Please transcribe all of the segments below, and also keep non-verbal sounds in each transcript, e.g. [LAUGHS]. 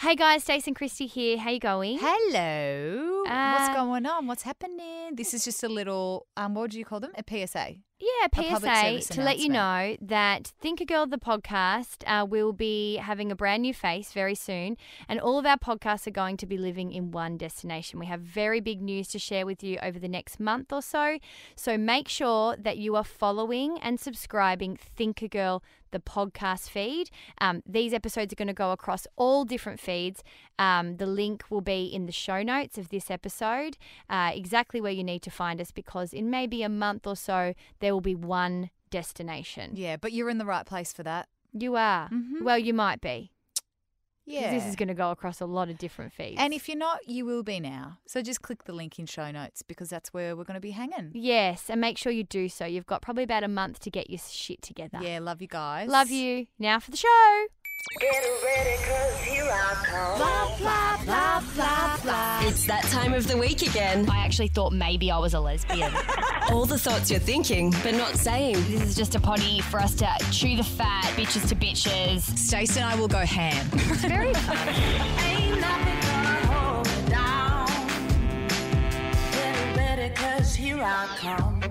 Hey guys, and Christy here. How you going? Hello. Uh, What's going on? What's happening? This is just a little, um, what do you call them? A PSA. Yeah, public PSA to let you know that Thinker Girl the podcast uh, will be having a brand new face very soon, and all of our podcasts are going to be living in one destination. We have very big news to share with you over the next month or so, so make sure that you are following and subscribing Thinker Girl the podcast feed. Um, these episodes are going to go across all different feeds. Um, the link will be in the show notes of this episode, uh, exactly where you need to find us, because in maybe a month or so, there will be one destination. Yeah, but you're in the right place for that. You are. Mhm. Well, you might be. Yeah. This is going to go across a lot of different feeds. and if you're not, you will be now. So just click the link in show notes because that's where we're going to be hanging. Yes, and make sure you do so. You've got probably about a month to get your shit together. Yeah, love you guys. Love you. Now for the show. It's that time of the week again. I actually thought maybe I was a lesbian. [LAUGHS] All the thoughts you're thinking, but not saying. this is just a potty for us to chew the fat, bitches to bitches. Stacey and I will go ham. It's very [LAUGHS] fun.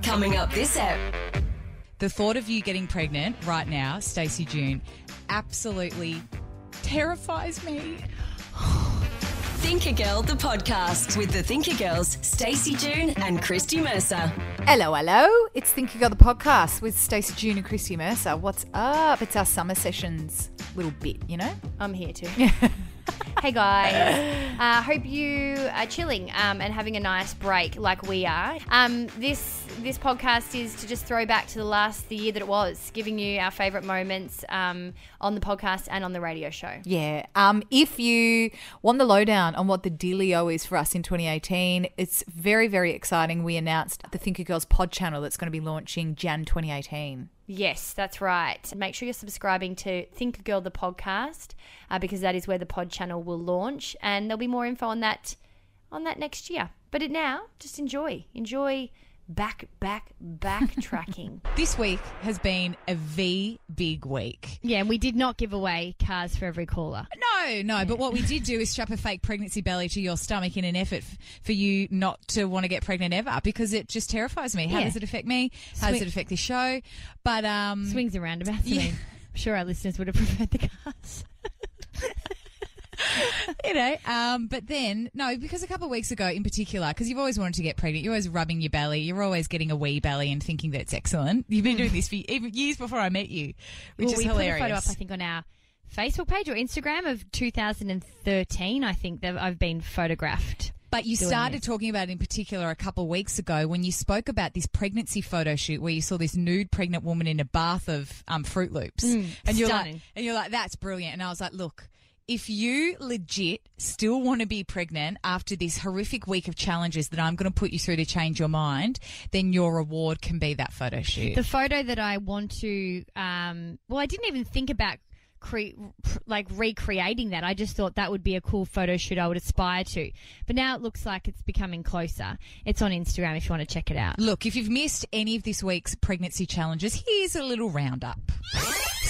Coming up this app. The thought of you getting pregnant right now, Stacey June, absolutely terrifies me. [SIGHS] Thinker Girl, the podcast with the Thinker Girls, Stacey June and Christy Mercer. hello, hello. It's Think You Got the podcast with Stacey June and Christy Mercer. What's up? It's our summer sessions little bit, you know? I'm here too. [LAUGHS] [LAUGHS] hey guys, uh, hope you are chilling um, and having a nice break like we are. Um, this this podcast is to just throw back to the last the year that it was, giving you our favourite moments um, on the podcast and on the radio show. Yeah. Um, if you want the lowdown on what the dealio is for us in 2018, it's very, very exciting. We announced the Thinker Girls pod channel that's going to be launching Jan 2018. Yes, that's right. Make sure you're subscribing to Think Girl the podcast uh, because that is where the pod channel will launch, and there'll be more info on that on that next year. But it now, just enjoy, enjoy back, back, backtracking. [LAUGHS] This week has been a V big week. yeah, and we did not give away cars for every caller. No, no, but what we did do is strap a fake pregnancy belly to your stomach in an effort f- for you not to want to get pregnant ever because it just terrifies me. How Yeah. does it affect me? How does it affect this show? But um Swings and roundabouts. Yeah. I mean, I'm sure our listeners would have [LAUGHS] preferred the cars. [LAUGHS] you know, um, but then no, because a couple of weeks ago, in particular, because you've always wanted to get pregnant, you're always rubbing your belly, you're always getting a wee belly and thinking that's excellent. You've been doing this for even years before I met you, which Well, is we hilarious. put a photo up, I think, on our Facebook page or Instagram of 2013. I think that I've been photographed. But you started this. talking about it in particular a couple of weeks ago when you spoke about this pregnancy photo shoot where you saw this nude pregnant woman in a bath of um, Fruit Loops, and you're like, and you're like, that's brilliant. And I was like, look. If you legit still want to be pregnant after this horrific week of challenges that I'm going to put you through to change your mind, then your reward can be that photo shoot. The photo that I want to, um, well, I didn't even think about cre- like recreating that. I just thought that would be a cool photo shoot I would aspire to. But now it looks like it's becoming closer. It's on Instagram if you want to check it out. Look, if you've missed any of this week's pregnancy challenges, here's a little roundup.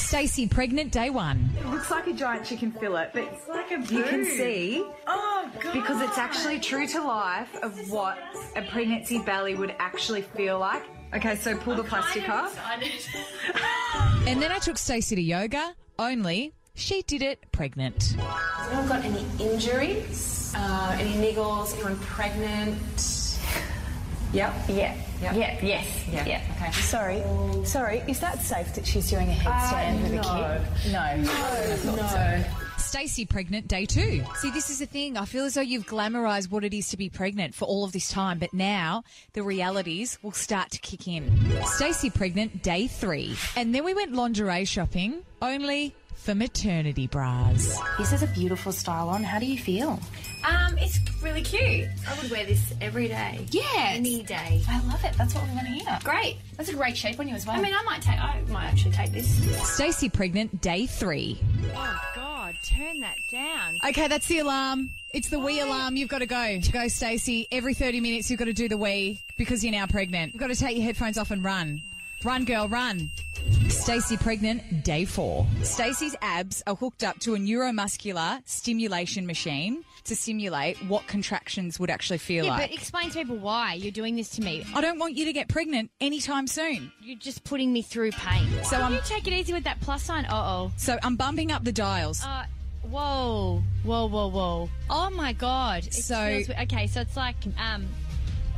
Stacey, pregnant day one. It looks like a giant chicken fillet, but it's like a boo. you can see oh, because it's actually true to life of what a pregnancy belly would actually feel like. Okay, so pull the plastic off. And then I took Stacey to yoga, only she did it pregnant. Has anyone got any injuries? Uh, any niggles? Anyone pregnant? Yep. Yeah. Yep. Yeah. Yes. Yeah. Yeah. Okay. Sorry. Sorry. Is that safe that she's doing a headstand uh, with a kid? No. No. No. Stacey pregnant day two. See, this is the thing. I feel as though you've glamorized what it is to be pregnant for all of this time, but now the realities will start to kick in. Stacey pregnant day three. And then we went lingerie shopping, only for maternity bras. This is a beautiful style on. How do you feel? Um, it's really cute. I would wear this every day. Yeah. Any day. I love it. That's what we want to hear. Great. That's a great shape on you as well. I mean, I might take. I might actually take this. Stacey pregnant, day three. Oh, God, turn that down. Okay, that's the alarm. It's the wee alarm. You've got to go. Go, Stacey. Every 30 minutes, you've got to do the wee because you're now pregnant. You've got to take your headphones off and run. Run, girl, run. Stacey pregnant, day four. Stacey's abs are hooked up to a neuromuscular stimulation machine to simulate what contractions would actually feel Yeah, like. but explain to people why you're doing this to me. I don't want you to get pregnant anytime soon. You're just putting me through pain. So Can I'm- you take it easy with that plus sign? Uh oh. So I'm bumping up the dials. Uh, whoa, whoa, whoa, whoa! Oh my god! It So- feels, okay, so it's like um,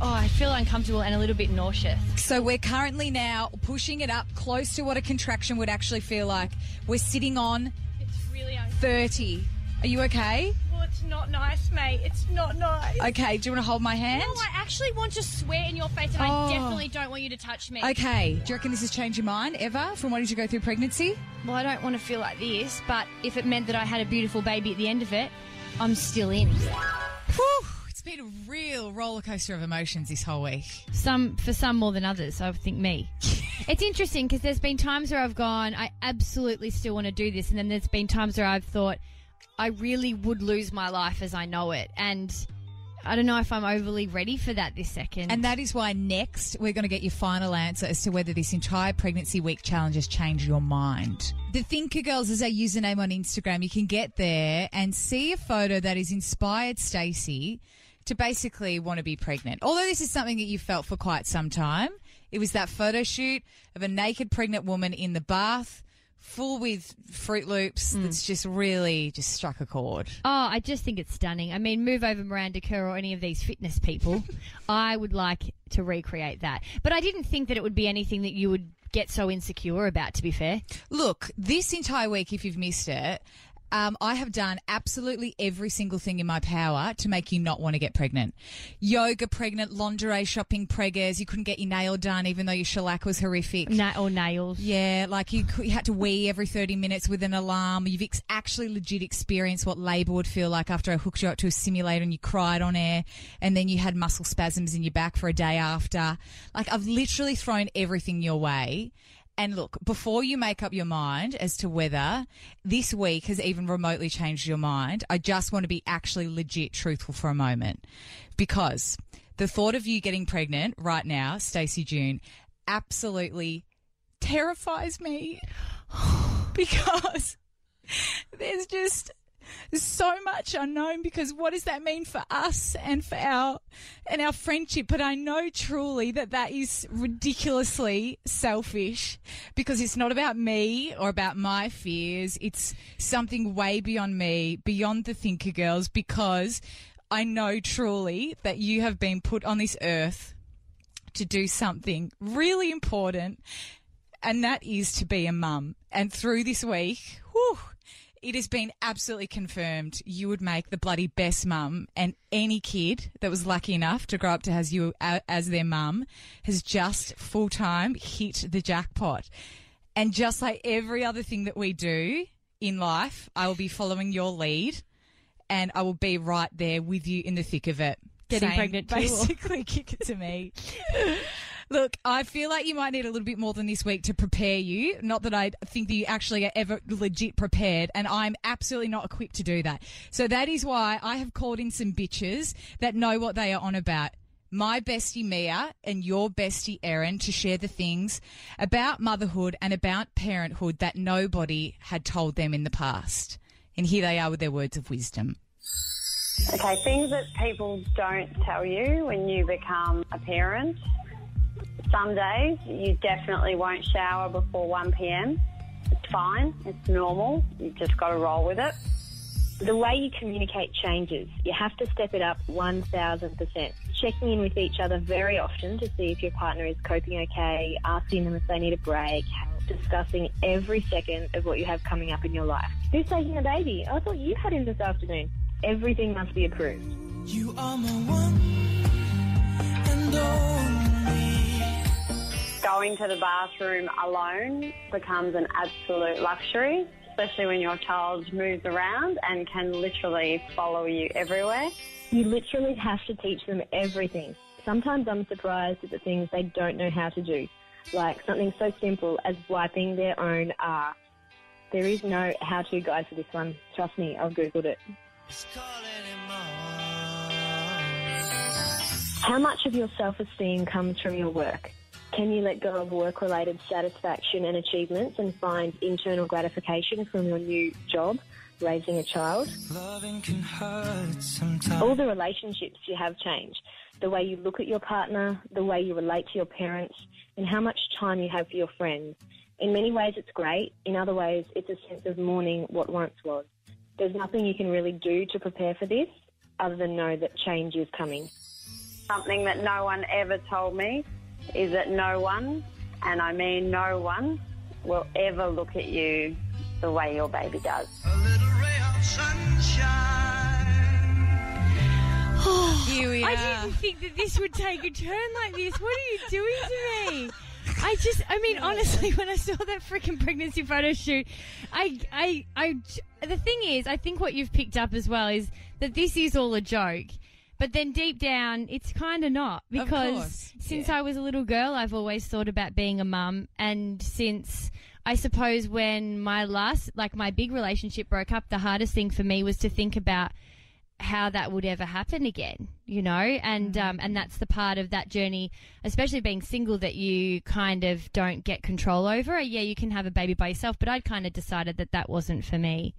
oh, I feel uncomfortable and a little bit nauseous. So we're currently now pushing it up close to what a contraction would actually feel like. We're sitting on It's really 30. Are you okay? Well, it's not nice, mate. It's not nice. Okay, do you want to hold my hand? No, I actually want to swear in your face, and Oh. I definitely don't want you to touch me. Okay, do you reckon this has changed your mind ever from wanting to go through pregnancy? Well, I don't want to feel like this, but if it meant that I had a beautiful baby at the end of it, I'm still in. Whew, it's been a real roller coaster of emotions this whole week. Some for some more than others. I think me. [LAUGHS] it's interesting because there's been times where I've gone, I absolutely still want to do this, and then there's been times where I've thought, I really would lose my life as I know it, and I don't know if I'm overly ready for that this second. And that is why next we're going to get your final answer as to whether this entire pregnancy week challenge has changed your mind. The Thinker Girls is our username on Instagram. You can get there and see a photo that has inspired Stacey to basically want to be pregnant. Although this is something that you felt for quite some time. It was that photo shoot of a naked pregnant woman in the bath, full with Fruit Loops. Hmm. That's just really just struck a chord. Oh, I just think it's stunning. I mean, move over Miranda Kerr or any of these fitness people. [LAUGHS] I would like to recreate that. But I didn't think that it would be anything that you would get so insecure about, to be fair. Look, this entire week, if you've missed it, um, I have done absolutely every single thing in my power to make you not want to get pregnant. Yoga pregnant, lingerie shopping preggers. You couldn't get your nail done even though your shellac was horrific. Na- or nails. Yeah, like you, you had to wee every 30 minutes with an alarm. You've ex- actually legit experienced what labour would feel like after I hooked you up to a simulator and you cried on air and then you had muscle spasms in your back for a day after. Like I've literally thrown everything your way. And look, before you make up your mind as to whether this week has even remotely changed your mind, I just want to be actually legit truthful for a moment. Because the thought of you getting pregnant right now, Stacey June, absolutely terrifies me [SIGHS] because there's just so much unknown because what does that mean for us and for our and our friendship but i know truly that that is ridiculously selfish because it's not about me or about my fears it's something way beyond me beyond the thinker girls because i know truly that you have been put on this earth to do something really important and that is to be a mum. And through this week, whew, it has been absolutely confirmed you would make the bloody best mum. And any kid that was lucky enough to grow up to has you as their mum has just full time hit the jackpot. And just like every other thing that we do in life, I will be following your lead and I will be right there with you in the thick of it. Getting saying, pregnant Basically, kick it to me. [LAUGHS] Look, I feel like you might need a little bit more than this week to prepare you. Not that I think that you actually are ever legit prepared, and I'm absolutely not equipped to do that. So that is why I have called in some bitches that know what they are on about. My bestie Mia and your bestie Erin to share the things about motherhood and about parenthood that nobody had told them in the past. And here they are with their words of wisdom. Okay, things that people don't tell you when you become a parent. Some days you definitely won't shower before 1 pm. It's fine, it's normal. You've just got to roll with it. The way you communicate changes. You have to step it up 1000%. Checking in with each other very often to see if your partner is coping okay, asking them if they need a break, discussing every second of what you have coming up in your life. Who's taking the baby? I thought you had him this afternoon. Everything must be approved. You are my one and only. Going to the bathroom alone becomes an absolute luxury. especially when your child moves around and can literally follow you everywhere. You literally have to teach them everything. Sometimes I'm surprised at the things they don't know how to do, like something so simple as wiping their own arse. There is no how-to guide for this one. Trust me, I've googled it. How much of your self-esteem comes from your work? Can you let go of work-related satisfaction and achievements and find internal gratification from your new job, raising a child? Loving can hurt sometimes. All the relationships you have changed. The way you look at your partner, the way you relate to your parents, and how much time you have for your friends. In many ways, it's great. In other ways, it's a sense of mourning what once was. There's nothing you can really do to prepare for this other than know that change is coming. Something that no one ever told me is that no one, and I mean no one, will ever look at you the way your baby does. Oh, Here we are. I didn't think that this would take a turn like this. What are you doing to me? I just, I mean, honestly, when I saw that freaking pregnancy photo shoot, I, I, I, the thing is, I think what you've picked up as well is that this is all a joke. But then deep down, it's kind of not because course, since I was a little girl, I've always thought about being a mum, and since I suppose when my last, like my big relationship broke up, the hardest thing for me was to think about how that would ever happen again, you know, and um, and that's the part of that journey, especially being single, that you kind of don't get control over. Yeah, you can have a baby by yourself, but I'd kind of decided that that wasn't for me.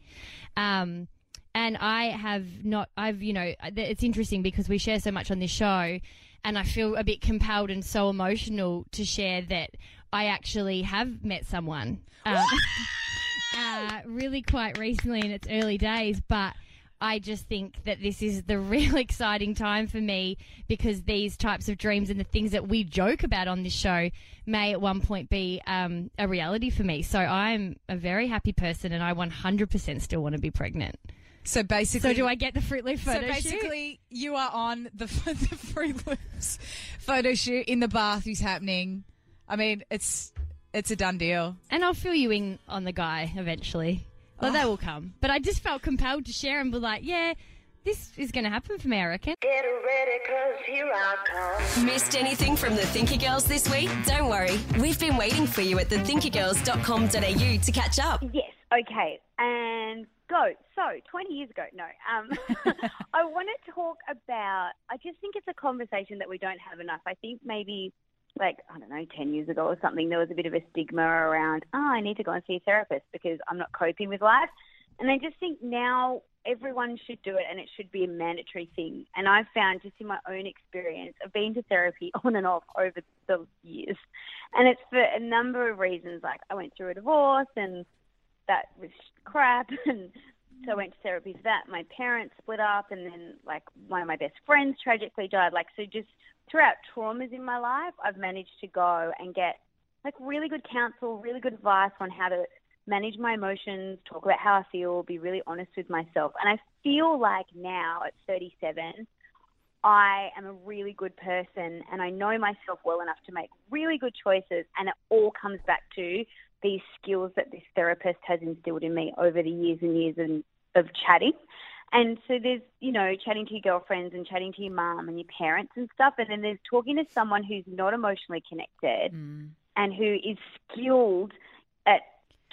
Um, and I have not. I've you know, it's interesting because we share so much on this show, and I feel a bit compelled and so emotional to share that I actually have met someone. Um, [LAUGHS] uh, really quite recently in its early days, but I just think that this is the [LAUGHS] real exciting time for me because these types of dreams and the things that we joke about on this show may at one point be um, a reality for me. So I'm a very happy person and I 100% still want to be pregnant. So basically, So do I get the Fruit Loop So photo shoot? basically, you are on the [LAUGHS] the Fruit Loops photo shoot in the bath is happening. I mean, it's it's a done deal. And I'll fill you in on the guy eventually. Well, oh. that will come. But I just felt compelled to share and be like, yeah, this is going to happen for me, I reckon. Get ready, cause here I come. Missed anything from the Thinker Girls this week? Don't worry, we've been waiting for you at thethinkergirls.com.au to catch up. Yes. Okay. And go. So, 20 years ago, no. Um, [LAUGHS] I want to talk about. I just think it's a conversation that we don't have enough. I think maybe, like I don't know, 10 years ago or something, there was a bit of a stigma around. Oh, I need to go and see a therapist because I'm not coping with life. And I just think now everyone should do it and it should be a mandatory thing. And I've found just in my own experience, I've been to therapy [LAUGHS] on and off over the years. And it's for a number of reasons. Like I went through a divorce and that was crap. [LAUGHS] And so I went to therapy for that. My parents split up and then like one of my best friends tragically died. Like, so just throughout traumas in my life, I've managed to go and get like really good counsel, really good advice on how to manage my emotions, talk about how I feel, be really honest with myself. And I feel like now at 37, I am a really good person and I know myself well enough to make really good choices. And it all comes back to these skills that this therapist has instilled in me over the years and years and, of chatting. And so there's, you know, chatting to your girlfriends and chatting to your mum and your parents and stuff. And then there's talking to someone who's not emotionally connected mm. and who is skilled at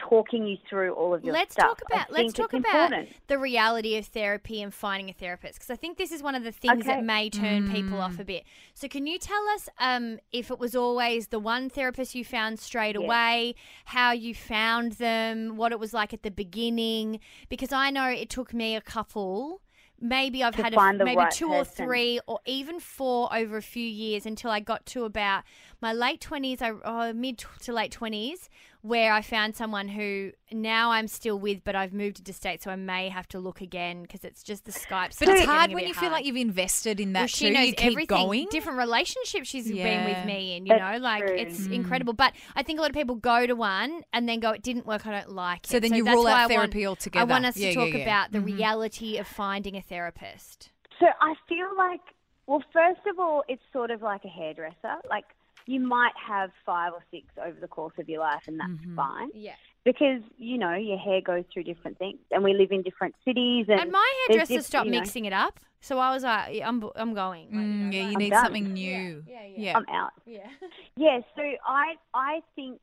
talking you through all of your let's stuff. talk about let's talk about important. the reality of therapy and finding a therapist because I think this is one of the things Okay. that may turn people off a bit. So can you tell us um, if it was always the one therapist you found straight Yeah. away, how you found them, what it was like at the beginning? Because I know it took me a couple. Maybe I've had a, maybe right two or three or even four over a few years until I got to about my late twenties, I oh, mid to late twenties, where I found someone who now I'm still with, but I've moved to state, so I may have to look again because it's just the Skype. But it's hard when bit you feel like you've invested in that Well, too. she knows you keep everything. going. Different relationships she's been with me in, you That's know, like true. it's Mm. incredible. But I think a lot of people go to one and then go, it didn't work, I don't like it. So then you that's rule why out I want- therapy I want us Yeah, to talk yeah, yeah. about the Mhm. reality of finding a therapist. So I feel like, well, first of all, it's sort of like a hairdresser. Like you might have five or six over the course of your life, and that's fine. Yeah. because you know your hair goes through different things, and we live in different cities. And, And my hairdresser diff- stopped you know, mixing it up, so I was like, yeah, I'm I'm going. Like, you know, Mm, yeah, like- you I'm need done. something new. Yeah, yeah, Yeah. I'm out. yeah. [LAUGHS] Yeah, so I I think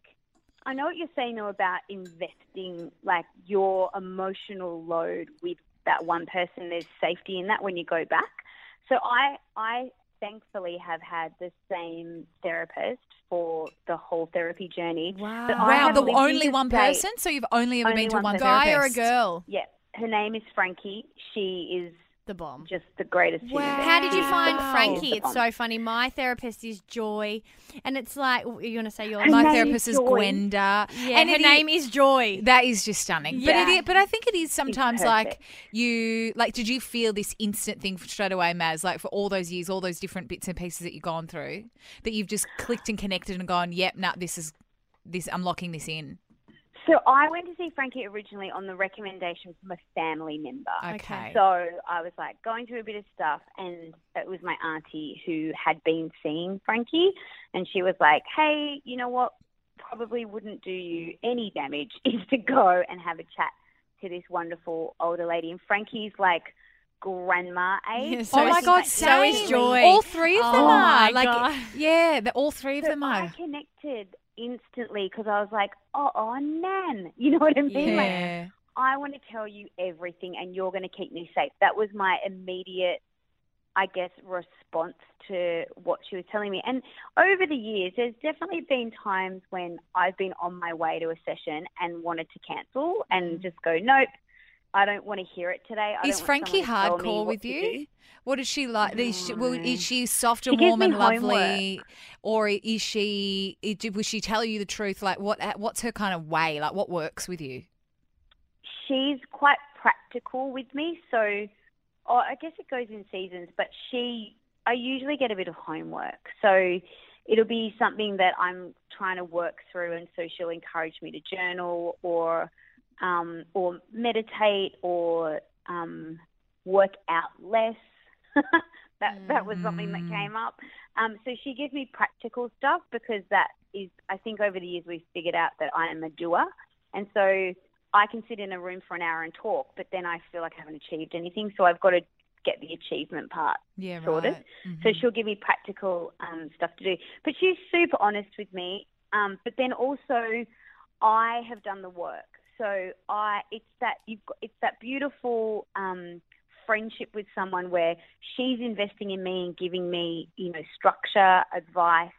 I know what you're saying though about investing like your emotional load with that one person. There's safety in that when you go back. So I I thankfully have had the same therapist for the whole therapy journey. Wow. Wow, the only one state- person? So you've only ever Only been to one one person. Guy or a girl? Yeah, her name is Frankie. She is The bomb. just the greatest. human being. How did you find Frankie? It's so funny. My therapist is Joy, and it's like you want to say your My therapist is is Gwenda. Yeah, and her name is Joy. That is just stunning. But it, Yeah. but I think it is sometimes like you like. Did you feel this instant thing straight away, Maz? Like for all those years, all those different bits and pieces that you've gone through, that you've just clicked and connected and gone, yep, nah, this is this. I'm locking this in. So I went to see Frankie originally on the recommendation from a family member. Okay. So I was like going through a bit of stuff, and it was my auntie who had been seeing Frankie, and she was like, "Hey, you know what? Probably wouldn't do you any damage [LAUGHS] is to go and have a chat to this wonderful older lady." And Frankie's like grandma age. Yeah, oh so so oh my is- God, so is. Joy. All three of them Oh are my like, God. yeah, the, all three of So them I are. connected instantly because I was like, "Oh, oh, nan," [LAUGHS] you know what I mean? Like, I want to tell you everything and you're going to keep me safe. That was my immediate, I guess, response to what she was telling me. And over the years, there's definitely been times when I've been on my way to a session and wanted to cancel and mm. just go, nope, I don't want to hear it today. I. Is Frankie someone to tell me hardcore with you? do." What is she like? Is she, well, is she soft and gives warm and lovely, homework. or is she? Will she tell you the truth? Like what? Uh, what's her kind of way? Like what works with you? she's quite practical with me. So oh, I guess it goes in seasons, but she, I usually get a bit of homework. So it'll be something that I'm trying to work through, and so she'll encourage me to journal or, um, or meditate or um, work out less. [LAUGHS] that that was something that came up. Um, so she gives me practical stuff because that is, I think, over the years we've figured out that I am a doer, and so I can sit in a room for an hour and talk, but then I feel like I haven't achieved anything. So I've got to get the achievement part Yeah, sorted. right. Mm-hmm. So she'll give me practical um, stuff to do. But she's super honest with me. Um, but then also, I have done the work. So I, it's that you've got, it's that beautiful um, friendship with someone where she's investing in me and giving me, you know, structure, advice,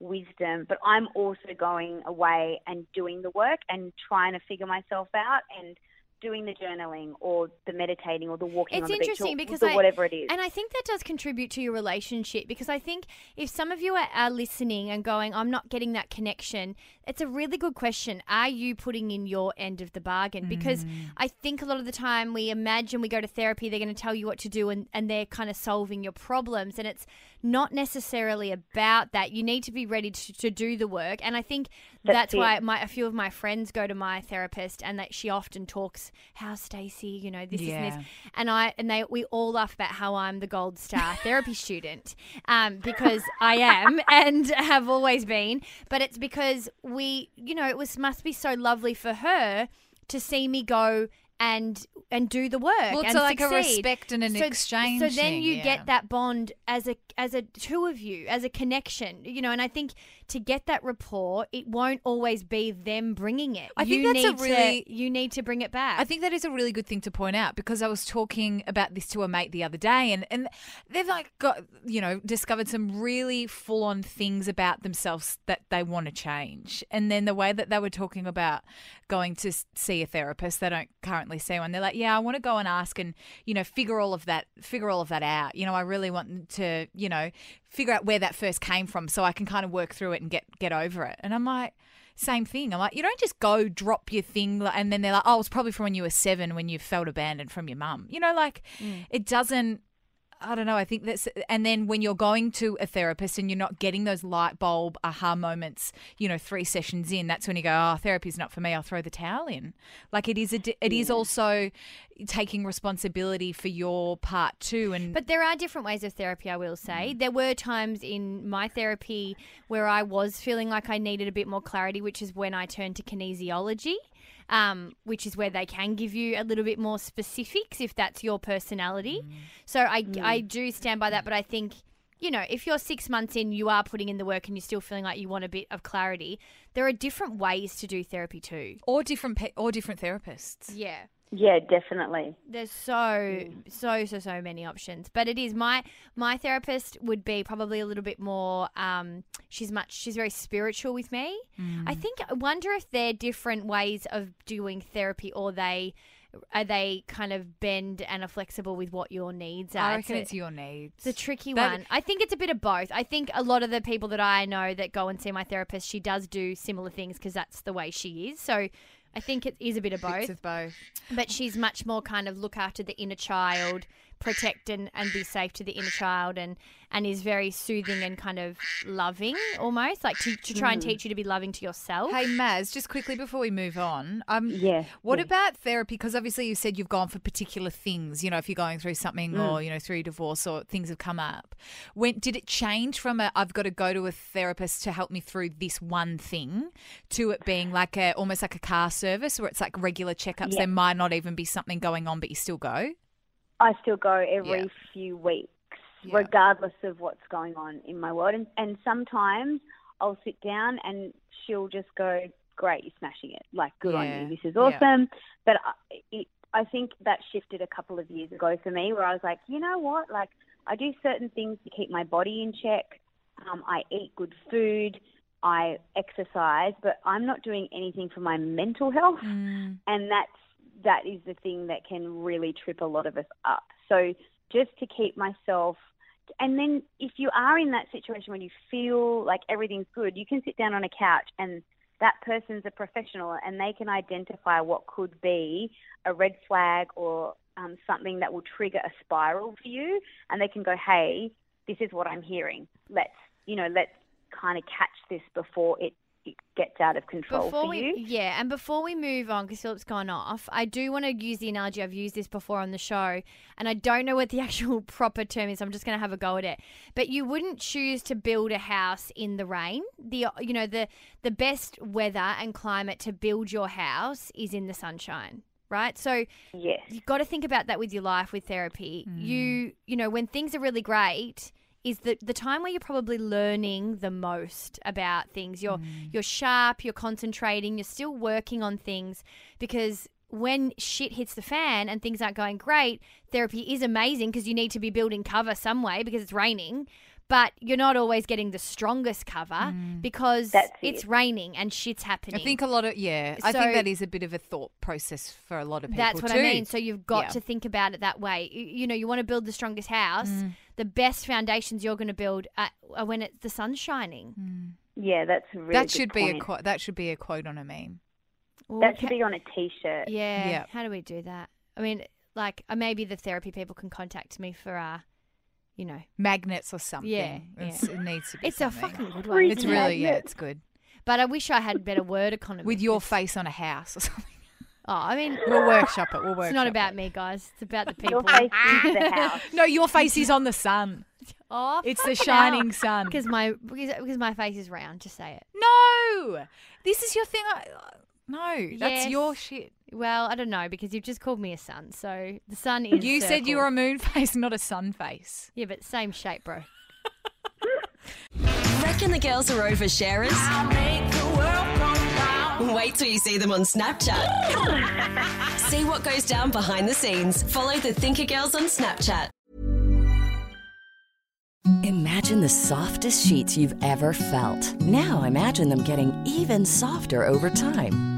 wisdom. But I'm also going away and doing the work and trying to figure myself out and doing the journaling or the meditating or the walking It's on the beach interesting or because the I, whatever it is. and I think that does contribute to your relationship because I think if some of you are, are listening and going, "I'm not getting that connection," it's a really good question. Are you putting in your end of the bargain? Because Mm. I think a lot of the time we imagine we go to therapy, they're going to tell you what to do, and and they're kind of solving your problems, and it's not necessarily about that. You need to be ready to, to do the work, and I think That's that's, why my a few of my friends go to my therapist, and that she often talks, "How Stacey, you know this, this, and this," and I and they we all laugh about how I'm the gold star [LAUGHS] therapy student, um, because I am [LAUGHS] and have always been. But it's because we, you know, it was must be so lovely for her to see me go and and do the work. Well, it's and like a respect and an exchange So then you yeah. get that bond as a as a two of you as a connection, you know. And I think to get that rapport, it won't always be them bringing it. I think you that's a really- to, you need to bring it back. I think that is a really good thing to point out because I was talking about this to a mate the other day, and and they've like got you know discovered some really full on things about themselves that they want to change, and then the way that they were talking about going to see a therapist, they don't currently see one. They're like, yeah, I want to go and ask and you know figure all of that figure all of that out. You know, I really want to you know figure out where that first came from so I can kind of work through it and get get over it. And I'm like same thing. I'm like, you don't just go drop your thing, and then they're like, oh, it's probably from when you were seven when you felt abandoned from your mum. You know, like mm. it doesn't. I don't know. I think that's, and then when you're going to a therapist and you're not getting those light bulb aha moments, you know, three sessions in, that's when you go, oh, therapy's not for me. I'll throw the towel in. Like it is, a, it is also taking responsibility for your part too. And But there are different ways of therapy, I will say. Mm. There were times in my therapy where I was feeling like I needed a bit more clarity, which is when I turned to kinesiology. Um, which is where they can give you a little bit more specifics if that's your personality. So I, I do stand by that, but I think. You know, if you're six months in, you are putting in the work and you're still feeling like you want a bit of clarity, there are different ways to do therapy too. Or different pe- or different therapists. Yeah. Yeah, definitely. There's so so so so many options, but it is my my therapist would be probably a little bit more. Um, she's much she's very spiritual with me. I think I wonder if they're different ways of doing therapy, or they are they kind of bend and are flexible with what your needs are. I reckon a- it's your needs. it's a tricky That- one. I think it's a bit of both. I think a lot of the people that I know that go and see my therapist, she does do similar things because that's the way she is. So I think it is a bit of Bits both. of both. But she's much more kind of look after the inner child, protect and, and be safe to the inner child, and, and is very soothing and kind of loving almost, like to, to try and Mm. teach you to be loving to yourself. Hey Maz, just quickly before we move on, um, yeah. What about therapy? Because obviously you said you've gone for particular things. You know, if you're going through something Mm. or you know through divorce or things have come up. When did it change from a I've got to go to a therapist to help me through this one thing to it being like a almost like a car service where it's like regular checkups? Yeah. There might not even be something going on, but you still go. I still go every Yeah. few weeks, regardless of what's going on in my world. And, and sometimes I'll sit down and she'll just go, "Great, you're smashing it! Like, good Yeah. on you. This is Yeah. awesome." But I, it, I think that shifted a couple of years ago for me, where I was like, you know what? Like, I do certain things to keep my body in check. Um, I eat good food. I exercise, but I'm not doing anything for my mental health and that's that is the thing that can really trip a lot of us up. So just to keep myself and then if you are in that situation when you feel like everything's good, you can sit down on a couch and that person's a professional and they can identify what could be a red flag or um, something that will trigger a spiral for you and they can go, hey, this is what I'm hearing. Let's, you know, let's kind of catch this before it, it gets out of control Before for we, you. yeah, and before we move on, because Philip's gone off, I do want to use the analogy. I've used this before on the show, and I don't know what the [LAUGHS] actual proper term is. I'm just going to have a go at it. But you wouldn't choose to build a house in the rain. The you know the the best weather and climate to build your house is in the sunshine. Right, so yes. you've got to think about that with your life, with therapy. You, mm. you know, when things are really great, is the the time where you're probably learning the most about things. You're you're sharp, you're concentrating, you're still working on things because when shit hits the fan and things aren't going great, therapy is amazing because you need to be building cover some way because it's raining. But you're not always getting the strongest cover because it's raining and shit's happening. I think a lot of yeah. I think that is a bit of a thought process for a lot of people. That's what too. I mean. So you've got Yeah. to think about it that way. You, you know, you want to build the strongest house. Mm. The best foundations you're going to build are, are when it, the sun's shining. Mm. Yeah, that's a really that good should be a point. quote. That should be a quote on a meme. That should be on a t-shirt. Yeah. Yeah. How do we do that? I mean, like uh, maybe the therapy people can contact me for, uh, you know, Magnets or something. Yeah, It's- yeah. it needs to be. It's something. a fucking good one. It's really yeah. It's good. But I wish I had better word economy. With your face on a house or [LAUGHS] something. Oh, I mean, We'll workshop it. We'll workshop. It's workshop not it. about me, guys. It's about the people. Your face is the [LAUGHS] house. No, your face is on the sun. [LAUGHS] Oh, It's the shining sun. Because my because, because my face is round. Just say it. No, this is your thing. I, no, that's your shit. Well, I don't know because you've just called me a sun. So the sun is. You said you were a moon [LAUGHS] face, not a sun face. Yeah, but same shape, bro. Reckon the girls are over oversharers? [LAUGHS] Wait till you see them on Snapchat. [LAUGHS] see what goes down behind the scenes. Follow the Thinker Girls on Snapchat. Imagine the softest sheets you've ever felt. Now imagine them getting even softer over time.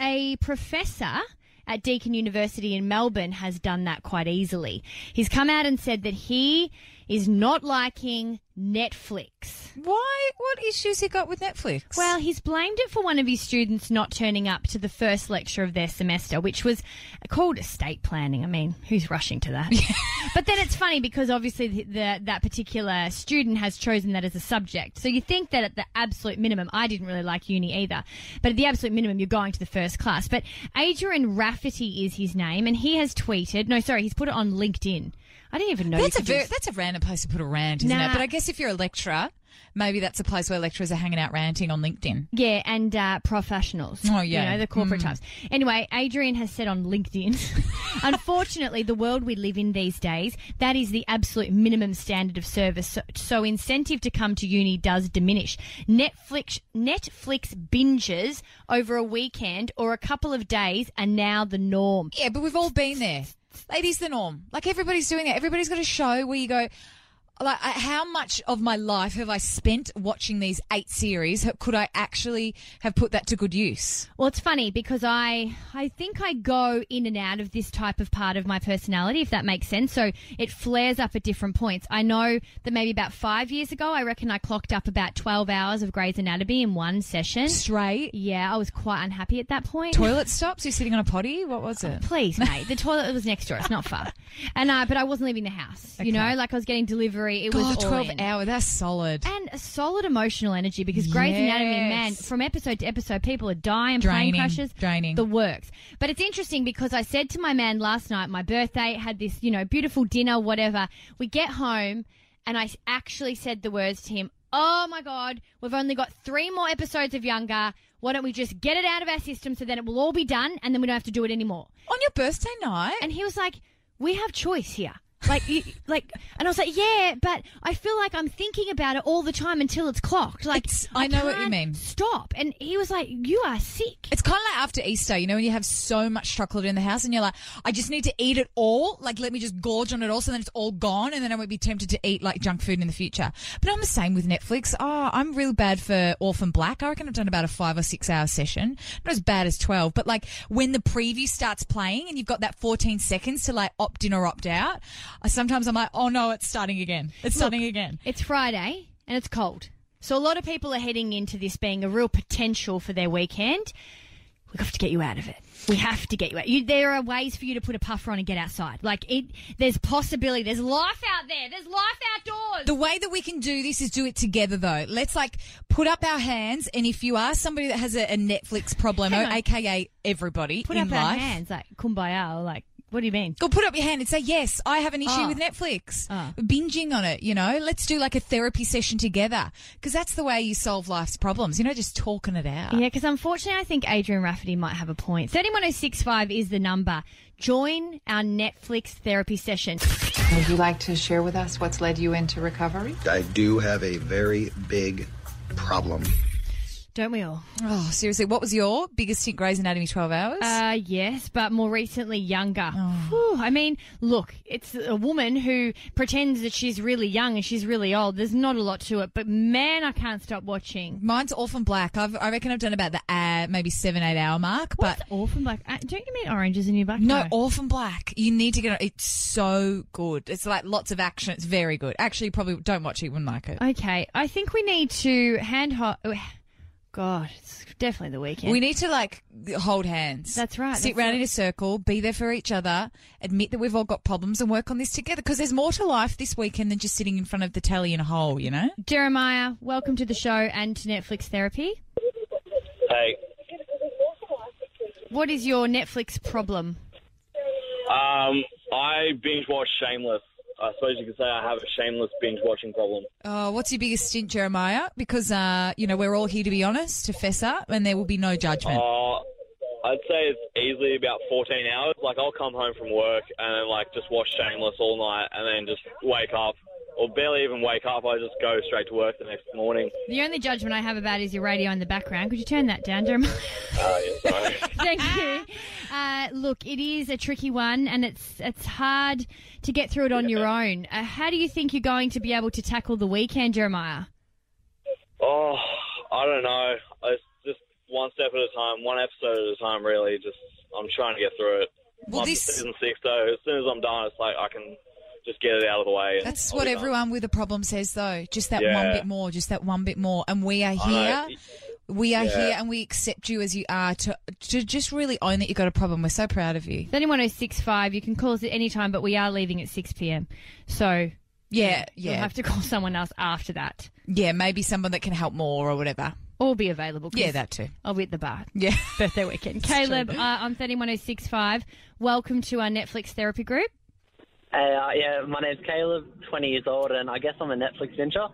A professor at Deakin University in Melbourne has done that quite easily. He's come out and said that he is not liking Netflix. Why? What issues he got with Netflix? Well, he's blamed it for one of his students not turning up to the first lecture of their semester, which was called estate planning. I mean, who's rushing to that? [LAUGHS] but then it's funny because obviously the, the, that particular student has chosen that as a subject. So you think that at the absolute minimum, I didn't really like uni either, but at the absolute minimum, you're going to the first class. But Adrian Rafferty is his name, and he has tweeted. No, sorry, he's put it on LinkedIn. I didn't even know. that's a very, that's a random place to put a rant, isn't Nah. it? But I guess if you're a lecturer, maybe that's a place where lecturers are hanging out ranting on LinkedIn. Yeah, and uh, professionals. Oh, yeah. You know, the corporate Mm. types. Anyway, Adrian has said on LinkedIn, [LAUGHS] unfortunately, the world we live in these days, that is the absolute minimum standard of service. So, so incentive to come to uni does diminish. Netflix, Netflix binges over a weekend or a couple of days are now the norm. Yeah, but we've all been there. Ladies, the norm. Like everybody's doing it. Everybody's got a show where you go, like, how much of my life have I spent watching these eight series? Could I actually have put that to good use? Well, it's funny because I I think I go in and out of this type of part of my personality, if that makes sense. So it flares up at different points. I know that maybe about five years ago, I reckon I clocked up about twelve hours of Grey's Anatomy in one session. Straight. Yeah, I was quite unhappy at that point. Toilet [LAUGHS] stops? You're sitting on a potty? What was it? Please, mate. The toilet was next door. It's not far. [LAUGHS] And uh, but I wasn't leaving the house. You know, like I was getting delivery. It was God, all 12 in. hour. That's solid. And a solid emotional energy because Grey's Anatomy, man, from episode to episode, people are dying, plane crashes, draining. the works. But it's interesting because I said to my man last night, my birthday, had this, you know, beautiful dinner, whatever. We get home, and I actually said the words to him, "Oh my God, we've only got three more episodes of Younger. Why don't we just get it out of our system so then it will all be done, and then we don't have to do it anymore?" On your birthday night? And he was like, "We have choice here." Like, you, like, and I was like, yeah, but I feel like I'm thinking about it all the time until it's clocked. Like, I know what you mean. Stop. And he was like, you are sick. It's kind of like after Easter, you know, when you have so much chocolate in the house and you're like, I just need to eat it all. Like, let me just gorge on it all so then it's all gone and then I won't be tempted to eat like junk food in the future. But I'm the same with Netflix. Oh, I'm real bad for Orphan Black. I reckon I've done about a five or six hour session. Not as bad as 12, but like when the preview starts playing and you've got that 14 seconds to like opt in or opt out, I, sometimes I'm like, oh no, it's starting again. It's Look, starting again. It's Friday and it's cold. So a lot of people are heading into this being a real potential for their weekend. We have got to get you out of it. We have to get you out. You, there are ways for you to put a puffer on and get outside. Like it, there's possibility. There's life out there. There's life outdoors. The way that we can do this is do it together, though. Let's like put up our hands, and if you are somebody that has a, a Netflix problem, aka everybody put in up life, our hands like kumbaya. Or like, what do you mean? go put up your hand and say, "Yes, I have an issue Oh. with Netflix." Oh. Binging on it, you know. Let's do like a therapy session together, because that's the way you solve life's problems. You know, just talking it out. Yeah, because unfortunately, I think Adrian Rafferty might have a point. 31065 is the number. Join our Netflix therapy session. Would you like to share with us what's led you into recovery? I do have a very big problem. Don't we all? Oh, seriously, what was your biggest hit? Grey's Anatomy, twelve hours. Uh, yes, but more recently, younger. Oh. Whew, I mean, look, it's a woman who pretends that she's really young and she's really old. There's not a lot to it, but man, I can't stop watching. Mine's Orphan Black. I've, I reckon I've done about the uh, maybe seven, eight hour mark. but Orphan Black? Uh, don't you mean Oranges in Your Black? No, Orphan Black. You need to get it. It's so good. It's like lots of action. It's very good. Actually, you probably don't watch it. You wouldn't like it. Okay, I think we need to hand ho- God, it's definitely the weekend. We need to like hold hands. That's right, Sit that's round right. in a circle, be there for each other, admit that we've all got problems, and work on this together. Because there's more to life this weekend than just sitting in front of the telly in a hole. You know. Jeremiah, welcome to the show and to Netflix therapy. Hey, What is your Netflix problem? um, I binge watch Shameless. I suppose you could say I have a shameless binge watching problem. Oh, what's your biggest stint, Jeremiah? Because uh, you know we're all here to be honest, to fess up, and there will be no judgment. Uh, I'd say it's easily about 14 hours. Like I'll come home from work and then like just watch Shameless all night and then just wake up or barely even wake up. I just go straight to work the next morning. The only judgment I have about is your radio in the background. Could you turn that down, Jeremiah? Uh, yeah, sorry. [LAUGHS] Thank you. Uh, look, it is a tricky one, and it's it's hard to get through it on your own. Uh, how do you think you're going to be able to tackle the weekend, Jeremiah? Oh, I don't know. It's just one step at a time, one episode at a time. Really, just I'm trying to get through it. Well, I'm this- season six though. As soon as I'm done, it's like I can just get it out of the way. and That's I'll what be done. everyone with a problem says, though. Just that one bit more, just that one bit more. And we are here. We are Yeah. here and we accept you as you are to, to just really own that you've got a problem. We're so proud of you. 31065, you can call us at any time, but we are leaving at 6 p.m. So, Yeah, yeah. You'll have to call someone else after that. Yeah, maybe someone that can help more or whatever. Or be available. Yeah, that too. I'll be at the bar. Yeah. [LAUGHS] Birthday weekend. [LAUGHS] It's Caleb, true. uh, I'm 31065. Welcome to our Netflix therapy group. Hey, uh, yeah, my name's Caleb, 20 years old, and I guess I'm a Netflix ninja.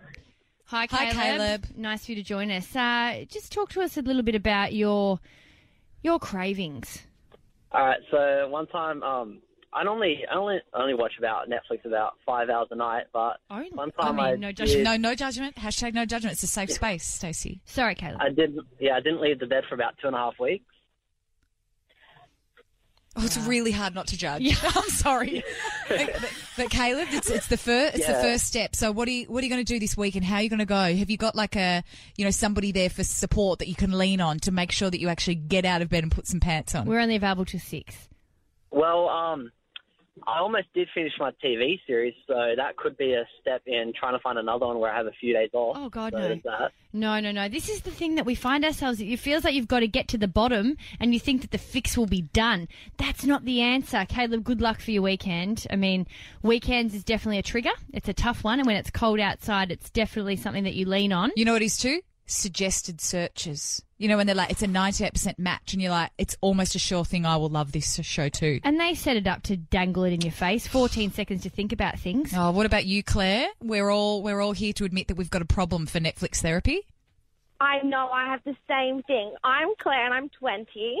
Hi, Caleb. Hi, Caleb. Caleb. Nice for you to join us. Uh, just talk to us a little bit about your your cravings. All right, so one time, um, I normally I only only watch about Netflix about five hours a night, but one time I, no did, judgment. No, no judgment. Hashtag no judgment. It's a safe space, Stacey. Sorry, Caleb. I didn't. yeah I didn't leave the bed for about two and a half weeks. Oh, it's really hard not to judge. Yeah, [LAUGHS] I'm sorry, [LAUGHS] but, but- but Caleb, it's, it's the first. It's the first step. So, what are you what are you going to do this week, and how are you going to go? Have you got like a you know somebody there for support that you can lean on to make sure that you actually get out of bed and put some pants on? We're only available to 6. Well, um, I almost did finish my TV series, so that could be a step in trying to find another one where I have a few days off. Oh, God, so no. that. No, no, no. This is the thing that we find ourselves. It feels like you've got to get to the bottom and you think that the fix will be done. That's not the answer. Caleb, good luck for your weekend. I mean, weekends is definitely a trigger. It's a tough one. And when it's cold outside, it's definitely something that you lean on. You know what it is too? Suggested searches. You know when they're like it's a ninety eight percent match, and you're like it's almost a sure thing. I will love this show too. And they set it up to dangle it in your face. 14 seconds to think about things. Oh, what about you, Claire? We're all we're all here to admit that we've got a problem for Netflix therapy. I know I have the same thing. I'm Claire and I'm 20.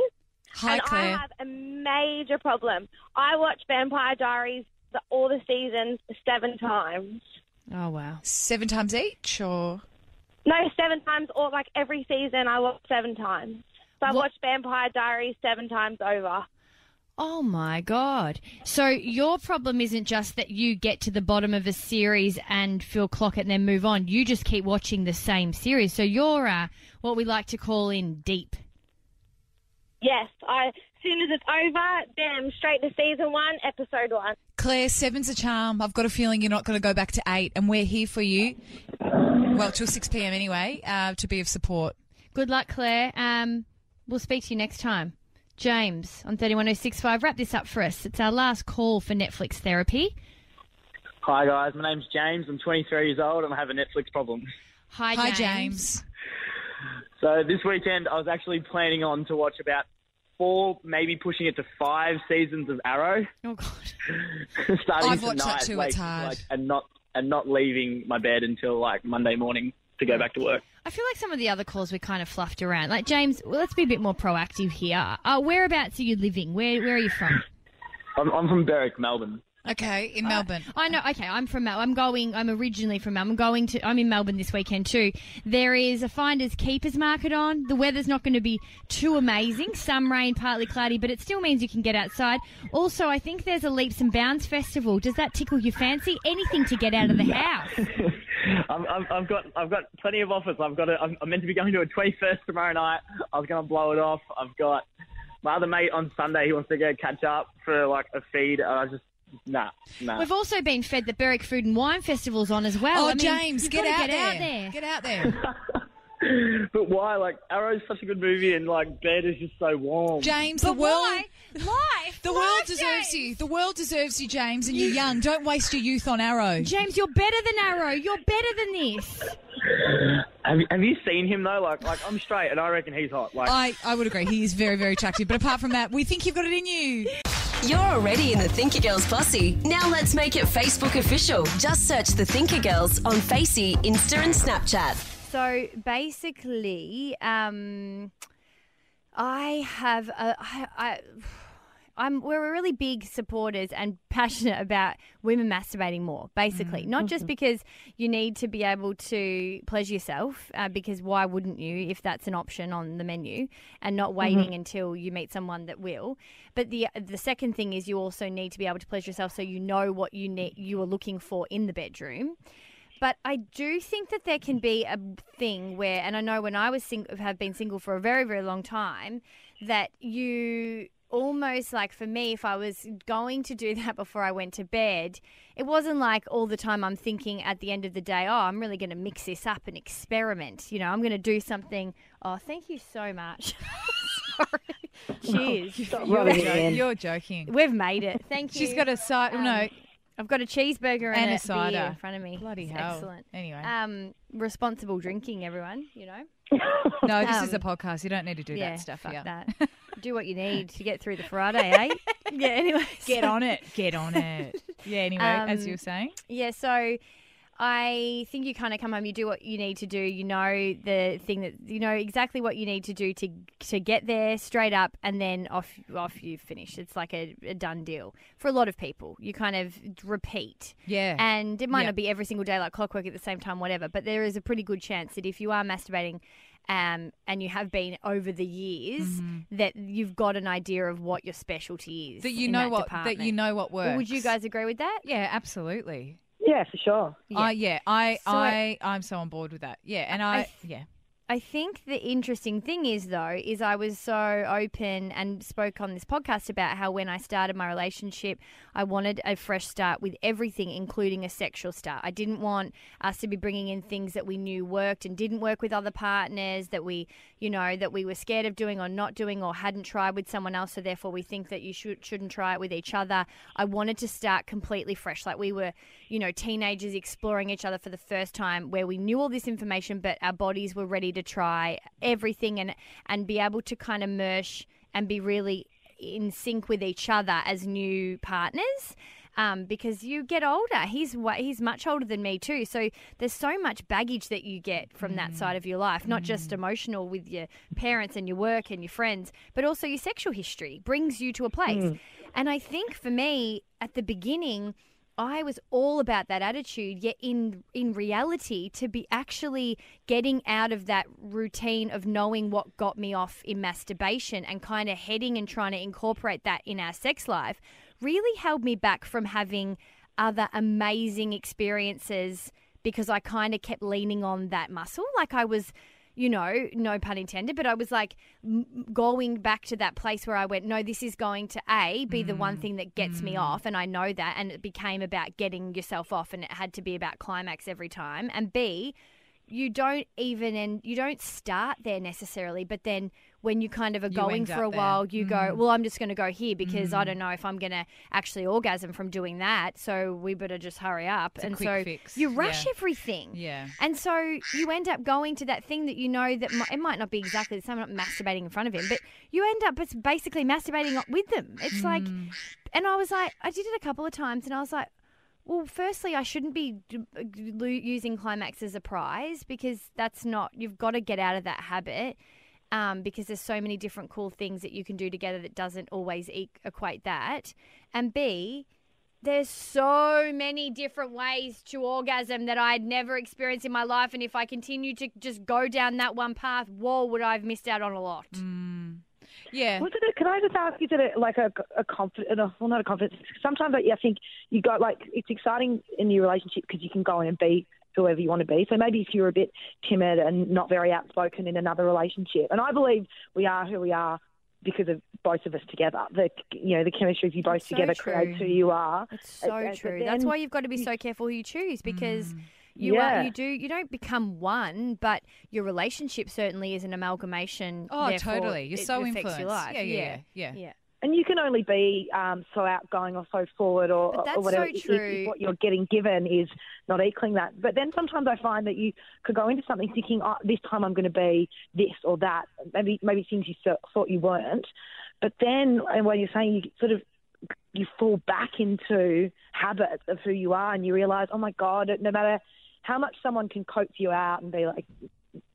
Hi, and Claire. I have a major problem. I watch Vampire Diaries the, all the seasons seven times. Oh, wow. Seven times each, or No, seven times, or like every season I watch seven times. So I watched Vampire Diaries seven times over. Oh my god. So your problem isn't just that you get to the bottom of a series and feel clock it and then move on. You just keep watching the same series. So you're uh, what we like to call in deep. Yes, I. As soon as it's over, bam, straight to season one, episode one. Claire, seven's a charm. I've got a feeling you're not going to go back to eight, and we're here for you. Well, till six pm anyway, uh, to be of support. Good luck, Claire. Um, we'll speak to you next time. James on 31065, wrap this up for us. It's our last call for Netflix therapy. Hi guys, my name's James. I'm 23 years old and I have a Netflix problem. Hi, Hi, James. James. So this weekend I was actually planning on to watch about four, maybe pushing it to five seasons of Arrow. Oh [LAUGHS] god. Starting I've watched tonight, that too, like, it's hard. like, and not and not leaving my bed until like Monday morning to go back to work. I feel like some of the other calls we kind of fluffed around. Like James, well, let's be a bit more proactive here. Uh, whereabouts are you living? Where Where are you from? [LAUGHS] I'm, I'm from Berwick, Melbourne. Okay, in uh, Melbourne. I know. Okay, I'm from Melbourne. I'm going. I'm originally from Melbourne. I'm going to. I'm in Melbourne this weekend too. There is a finders keepers market on. The weather's not going to be too amazing. Some rain, partly cloudy, but it still means you can get outside. Also, I think there's a leaps and bounds festival. Does that tickle your fancy? Anything to get out of the house. [LAUGHS] I'm, I've, I've got I've got plenty of offers. I've got a, I'm, I'm meant to be going to a 21st tomorrow night. I was going to blow it off. I've got my other mate on Sunday. He wants to go catch up for like a feed. I was just nah nah. We've also been fed that Berwick Food and Wine Festival's on as well. Oh, I mean, James, get out get out there. there. Get out there. [LAUGHS] but why? Like Arrow's such a good movie, and like bed is just so warm. James, But the world, why? Life. the world deserves you. The world deserves you, James, and you're young. Don't waste your youth on Arrow. James, you're better than Arrow. You're better than this. Have, you- have you seen him though? Like like I'm straight, and I reckon he's hot. Like I, I would agree. He is very, very attractive. But apart from that, we think you've got it in you. You're already in the Thinker Girls posse. Now let's make it Facebook official. Just search the Thinker Girls on Facey, Insta, and Snapchat. So basically, um, I have a, I, I, I'm we're really big supporters and [LAUGHS] passionate about women masturbating more. Basically, Mm. not just Mhm. because you need to be able to pleasure yourself, uh, because why wouldn't you if that's an option on the menu, and not waiting Mhm. until you meet someone that will. But the the second thing is you also need to be able to pleasure yourself, so you know what you need you are looking for in the bedroom. But I do think that there can be a thing where, and I know when I was sing- have been single for a very very long time, that you almost like for me, if I was going to do [LAUGHS] that before I went to bed, it wasn't like all the time I'm thinking at the end of the day, oh, I'm really going to mix this up and experiment. You know, I'm going to do something. Oh, thank you so much. [LAUGHS] Sorry. Cheers. Stop You're rubbing jo- You're joking. We've made it. Thank you. She's got a side. Um, no, I've got a cheeseburger And and, a a, cider. beer in front of me. Bloody It's hell. Excellent. Anyway. Um, responsible drinking, everyone. You know. [LAUGHS] no, this is a Um, podcast. You don't need to do yeah, that stuff fuck here. that. Do what you need to get through the Friday, [LAUGHS] eh? yeah. Anyway, Get so- on it. Get on it. Yeah. Anyway, as you Um, were saying. Yeah, so I think you kind of come home, you do what you need to do, you know the thing that you know exactly what you need to do to to get there straight up, and then off off you finish. It's like a, a done deal for a lot of people. You kind of repeat, Yeah. and it might Yeah. not be every single day like clockwork at the same time, whatever. But there is a pretty good chance that if you are masturbating. Um, and you have been over the years Mhm. that you've got an idea of what your specialty is. That you in know that what that you know what works. Well, would you guys agree with that? Yeah, absolutely. Yeah, for sure. Yeah, yeah. I So I- I I'm so on board with that. Yeah, and I, I- yeah. I think the interesting thing is, though, is I was so open and spoke on this podcast about how when I started my relationship, I wanted a fresh start with everything, including a sexual start. I didn't want us to be bringing in things that we knew worked and didn't work with other partners, that we, you know, that we were scared of doing or not doing or hadn't tried with someone else, so therefore we think that you should, shouldn't try it with each other. I wanted to start completely fresh. Like we were, you know, teenagers exploring each other for the first time where we knew all this information, but our bodies were ready to try everything and, and be able to kind of merge and be really in sync with each other as new partners. Um, because you get older. He's he's much older than me too. So there's so much baggage that you get from that side of your life, not just emotional with your parents and your work and your friends, but also your sexual history brings you to a place. Mm. And I think for me at the beginning, I was all about that attitude, yet in in reality, to be actually getting out of that routine of knowing what got me off in masturbation and kind of heading and trying to incorporate that in our sex life really held me back from having other amazing experiences because I kind of kept leaning on that muscle. Like I was you know, no pun intended, but I was like m- going back to that place where I went, no, this is going to A, be the one mm. thing that gets me mm. off. And I know that. And it became about getting yourself off and it had to be about climax every time. And B, you don't even, and you don't start there necessarily, but then when you kind of are You going for a there. while, you go, Mm. well, I'm just going to go here because I Mm. don't know if I'm going to actually orgasm from doing that. So we better just hurry up. It's and so fix. you rush Yeah. everything. Yeah. And so you end up going to that thing that you know that it might not be exactly the same. I'm not masturbating in front of him, but you end up it's basically masturbating with them. It's like, Mm. and I was like, I did it a couple of times, and I was like. Well, firstly, I shouldn't be using climax as a prize because that's not. You've got to get out of that habit um, because there's so many different cool things that you can do together that doesn't always equate that. And B, there's so many different ways to orgasm that I'd never experienced in my life. And if I continue to just go down that one path, whoa, would I have missed out on a lot. Yeah. Was it? A, can I just ask? Is it a, like a, a confidence? Well, not a confidence. Sometimes I, I think you got like it's exciting in your relationship because you can go in and be whoever you want to be. So maybe if you're a bit timid and not very outspoken in another relationship, and I believe we are who we are because of both of us together. The you know the chemistry of you both so together true. creates who you are. It's so uh, uh, And- and- true. but That's why you've got to be so careful who you choose because mm. You Yeah. are you do you don't become one, but your relationship certainly is an amalgamation. Oh, therefore totally. You're so affects influenced. Your life. Yeah, yeah, yeah, yeah. And you can only be um, so outgoing or so forward or, that's or whatever so if- if- true. If, what you're getting given is not equaling that. But then sometimes I find that you could go into something thinking, oh, this time I'm going to be this or that. Maybe maybe things you thought- thought you weren't. But then, and when you're saying you sort of you fall back into habits of who you are, and you realise, oh my god, no matter how much someone can coax you out and be like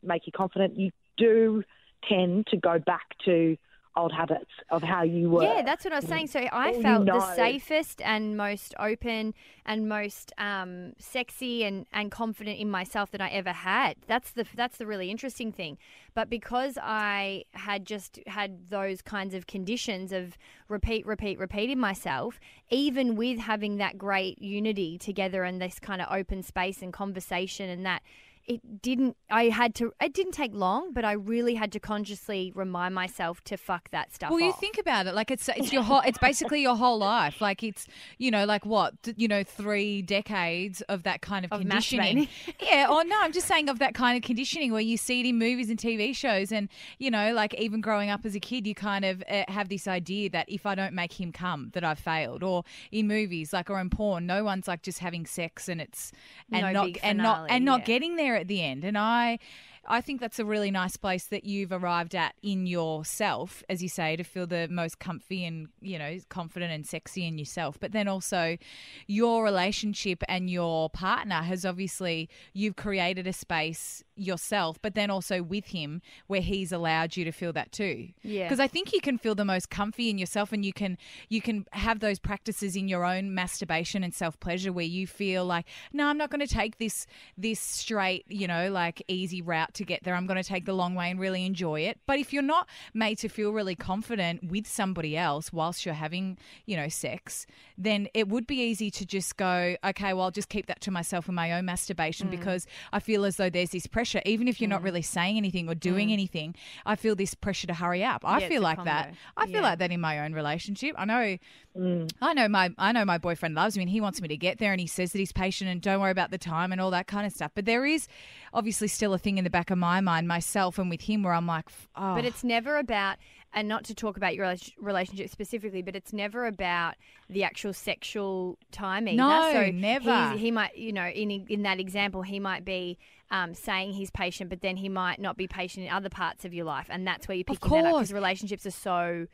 make you confident, you do tend to go back to old habits of how you were. Yeah, that's what I was saying. So I All you felt the safest and most open and most um, sexy and, and confident in myself that I ever had. That's the that's the really interesting thing. But because I had just had those kinds of conditions of repeat, repeat, repeating myself, even with having that great unity together and this kind of open space and conversation and that it didn't i had to it didn't take long but i really had to consciously remind myself to fuck that stuff Well, you off. think about it, like it's it's your whole, it's basically your whole life. Like it's you know, like what you know, three decades of that kind of, Of conditioning. [LAUGHS] yeah, or no, I'm just saying of that kind of conditioning where you see it in movies and TV shows, and you know, like even growing up as a kid, you kind of uh, have this idea that if I don't make him come, that I've failed. Or in movies, like or in porn, no one's like just having sex and it's and No not and not and not yeah. getting there at the end. And I. I think that's a really nice place that you've arrived at in yourself, as you say, to feel the most comfy and, you know, confident and sexy in yourself. But then also your relationship and your partner has obviously, you've created a space yourself, but then also with him where he's allowed you to feel that too. Yeah. Because I think you can feel the most comfy in yourself and you can you can have those practices in your own masturbation and self-pleasure where you feel like, no, I'm not going to take this this straight, you know, like easy route to get there. I'm going to take the long way and really enjoy it. But if you're not made to feel really confident with somebody else whilst you're having, you know, sex, then it would be easy to just go, okay, well, I'll just keep that to myself in my own masturbation Mm. because I feel as though there's this pressure, even if you're not Mm. really saying anything or doing Mm. anything. I feel this pressure to hurry up. I Yeah, feel like that. I feel Yeah. like that in my own relationship. I know. Mm. I know my I know my boyfriend loves me and he wants me to get there and he says that he's patient and don't worry about the time and all that kind of stuff. But there is obviously still a thing in the back of my mind, myself and with him, where I'm like, oh, But it's never about, and not to talk about your relationship specifically, but it's never about the actual sexual timing. No, so never. He might, you know, in in that example, he might be um, saying he's patient, but then he might not be patient in other parts of your life, and that's where you're Of picking that up because relationships are so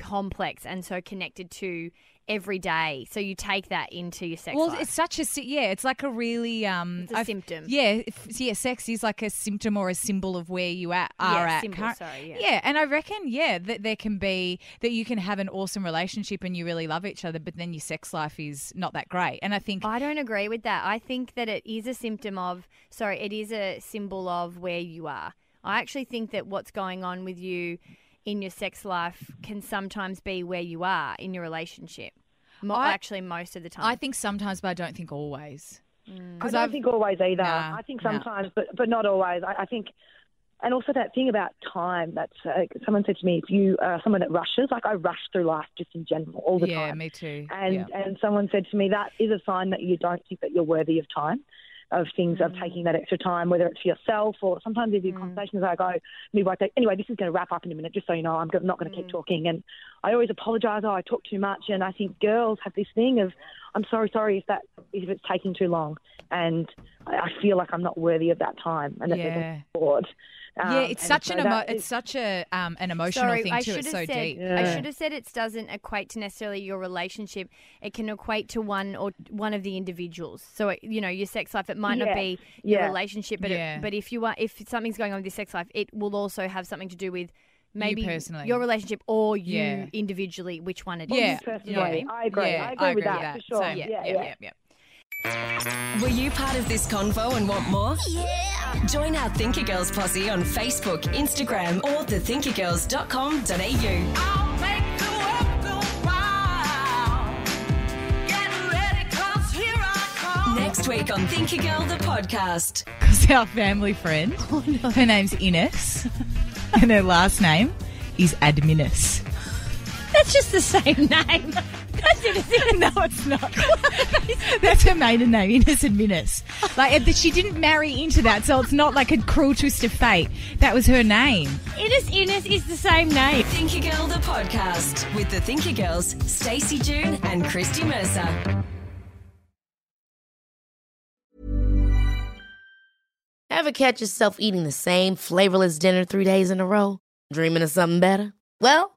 complex and so connected to every day. So you take that into your sex well, life. it's such a yeah. It's like a really um. It's a I've- symptom. Yeah, if, yeah. Sex is like a symptom or a symbol of where you at, are Yeah, at. symbol, current- sorry, yeah. and I reckon yeah that there can be that you can have an awesome relationship and you really love each other, but then your sex life is not that great. And I think I don't agree with that. I think that it is a symptom of, sorry, it is a symbol of where you are. I actually think that what's going on with you in your sex life can sometimes be where you are in your relationship. Mo- I- actually, most of the time. I think sometimes, but I don't think always. I don't think always either. Nah, I think nah. sometimes, but but not always. I, I think, and also that thing about time. That's uh, someone said to me, if you are someone that rushes, like I rush through life just in general all the yeah, time. me too. And yeah. and someone said to me that is a sign that you don't think that you're worthy of time, of things of mm. taking that extra time, whether it's for yourself or sometimes even mm. conversations I go midwife. Anyway, this is going to wrap up in a minute, just so you know. I'm not going to keep mm. talking, and I always apologise. Oh, I talk too much, and I think girls have this thing of I'm sorry, sorry if that if it's taking too long, and I, feel like I'm not worthy of that time, and that Yeah. there's a. Um, yeah, it's and such so an emo- that it's such a um, an emotional Sorry, thing I too. should It's have so said. deep. I should have said it doesn't equate to necessarily your relationship. It can equate to one or one of the individuals. So it, you know, your sex life. It might not be your yeah. relationship, but Yeah. it, but if you are if something's going on with your sex life, it will also have something to do with maybe personally. your relationship or you Yeah. individually, which one it is. Yeah, You know I mean? I agree. Yeah, I agree with that, for sure. Same. Yeah, yeah, yeah. yeah, yeah. Were you part of this convo and want more? Yeah! Join our Thinker Girls posse on Facebook, Instagram, or thethinkergirls.com.au. I'll make the world go wild. Get ready, 'cause here I come. Next week on Thinker Girl, the podcast. Because our family friend, oh, her name's Ines, and her last name is Adminis. That's just the same [LAUGHS] name. [LAUGHS] no, it's not. [LAUGHS] That's her maiden name, Ines Adminis. Like she didn't marry into that, so it's not like a cruel twist of fate. That was her name. Ines Ines is the same name. Thinker Girl, the podcast with the Thinker Girls, Stacey June and Christy Mercer. Ever catch yourself eating the same flavorless dinner three days in a row? Dreaming of something better? Well,